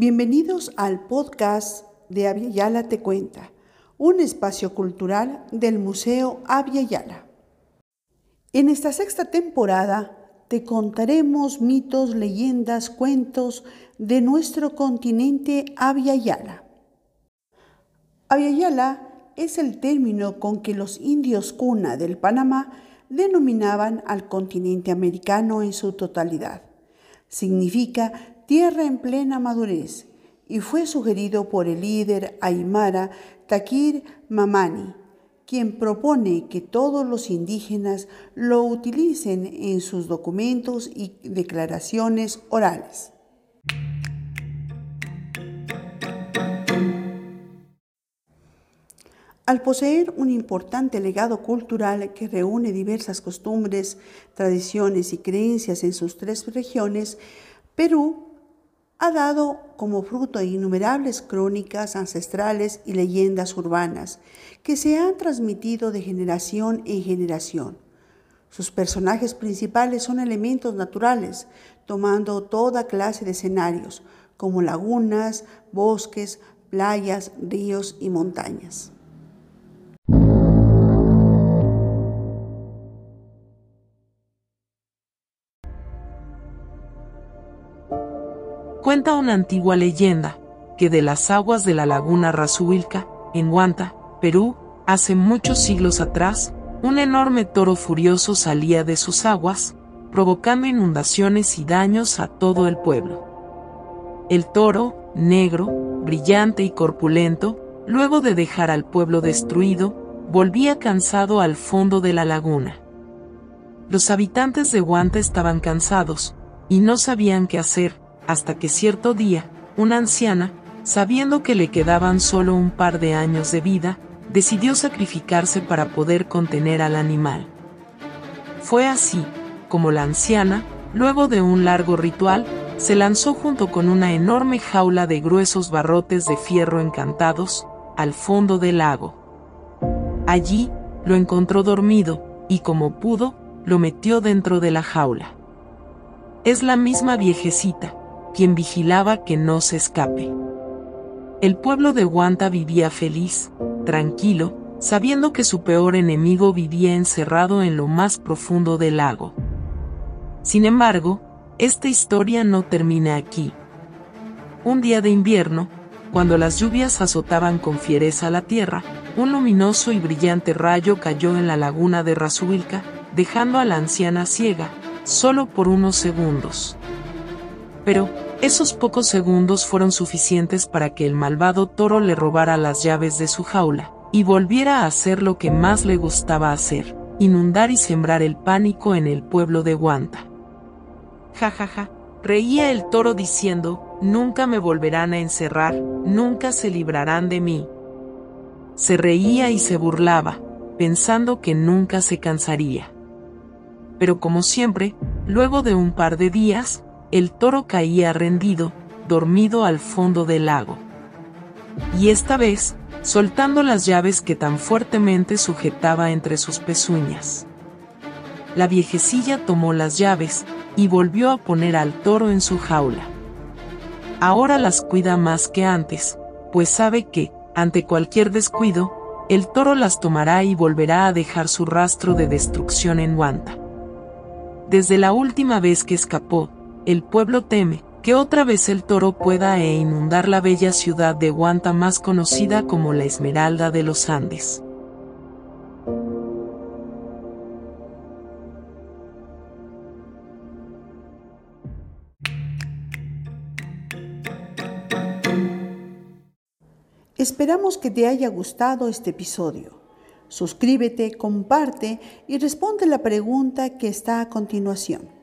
Bienvenidos al podcast de Yala Te Cuenta, un espacio cultural del Museo Yala. En esta sexta temporada te contaremos mitos, leyendas, cuentos de nuestro continente Yala. Yala es el término con que los indios cuna del Panamá denominaban al continente americano en su totalidad. Significa tierra en plena madurez y fue sugerido por el líder aymara Takir Mamani, quien propone que todos los indígenas lo utilicen en sus documentos y declaraciones orales. Al poseer un importante legado cultural que reúne diversas costumbres, tradiciones y creencias en sus tres regiones, Perú ha dado como fruto innumerables crónicas ancestrales y leyendas urbanas que se han transmitido de generación en generación. Sus personajes principales son elementos naturales, tomando toda clase de escenarios, como lagunas, bosques, playas, ríos y montañas. Cuenta una antigua leyenda que de las aguas de la laguna Razuilca, en Huanta, Perú, hace muchos siglos atrás, un enorme toro furioso salía de sus aguas, provocando inundaciones y daños a todo el pueblo. El toro, negro, brillante y corpulento, luego de dejar al pueblo destruido, volvía cansado al fondo de la laguna. Los habitantes de Huanta estaban cansados, y no sabían qué hacer, hasta que cierto día, una anciana, sabiendo que le quedaban solo un par de años de vida, decidió sacrificarse para poder contener al animal. Fue así, como la anciana, luego de un largo ritual, se lanzó junto con una enorme jaula de gruesos barrotes de fierro encantados, al fondo del lago. Allí, lo encontró dormido, y como pudo, lo metió dentro de la jaula. Es la misma viejecita, quien vigilaba que no se escape. El pueblo de Guanta vivía feliz, tranquilo, sabiendo que su peor enemigo vivía encerrado en lo más profundo del lago. Sin embargo, esta historia no termina aquí. Un día de invierno, cuando las lluvias azotaban con fiereza la tierra, un luminoso y brillante rayo cayó en la laguna de Razuilca, dejando a la anciana ciega, solo por unos segundos. Pero, esos pocos segundos fueron suficientes para que el malvado toro le robara las llaves de su jaula, y volviera a hacer lo que más le gustaba hacer, inundar y sembrar el pánico en el pueblo de Guanta. Ja ja ja, reía el toro diciendo, nunca me volverán a encerrar, nunca se librarán de mí. Se reía y se burlaba, pensando que nunca se cansaría. Pero como siempre, luego de un par de días, el toro caía rendido, dormido al fondo del lago. Y esta vez, soltando las llaves que tan fuertemente sujetaba entre sus pezuñas. La viejecilla tomó las llaves, y volvió a poner al toro en su jaula. Ahora las cuida más que antes, pues sabe que, ante cualquier descuido, el toro las tomará y volverá a dejar su rastro de destrucción en Guanta. Desde la última vez que escapó, el pueblo teme que otra vez el toro pueda e inundar la bella ciudad de Guanta más conocida como la Esmeralda de los Andes. Esperamos que te haya gustado este episodio. Suscríbete, comparte y responde la pregunta que está a continuación.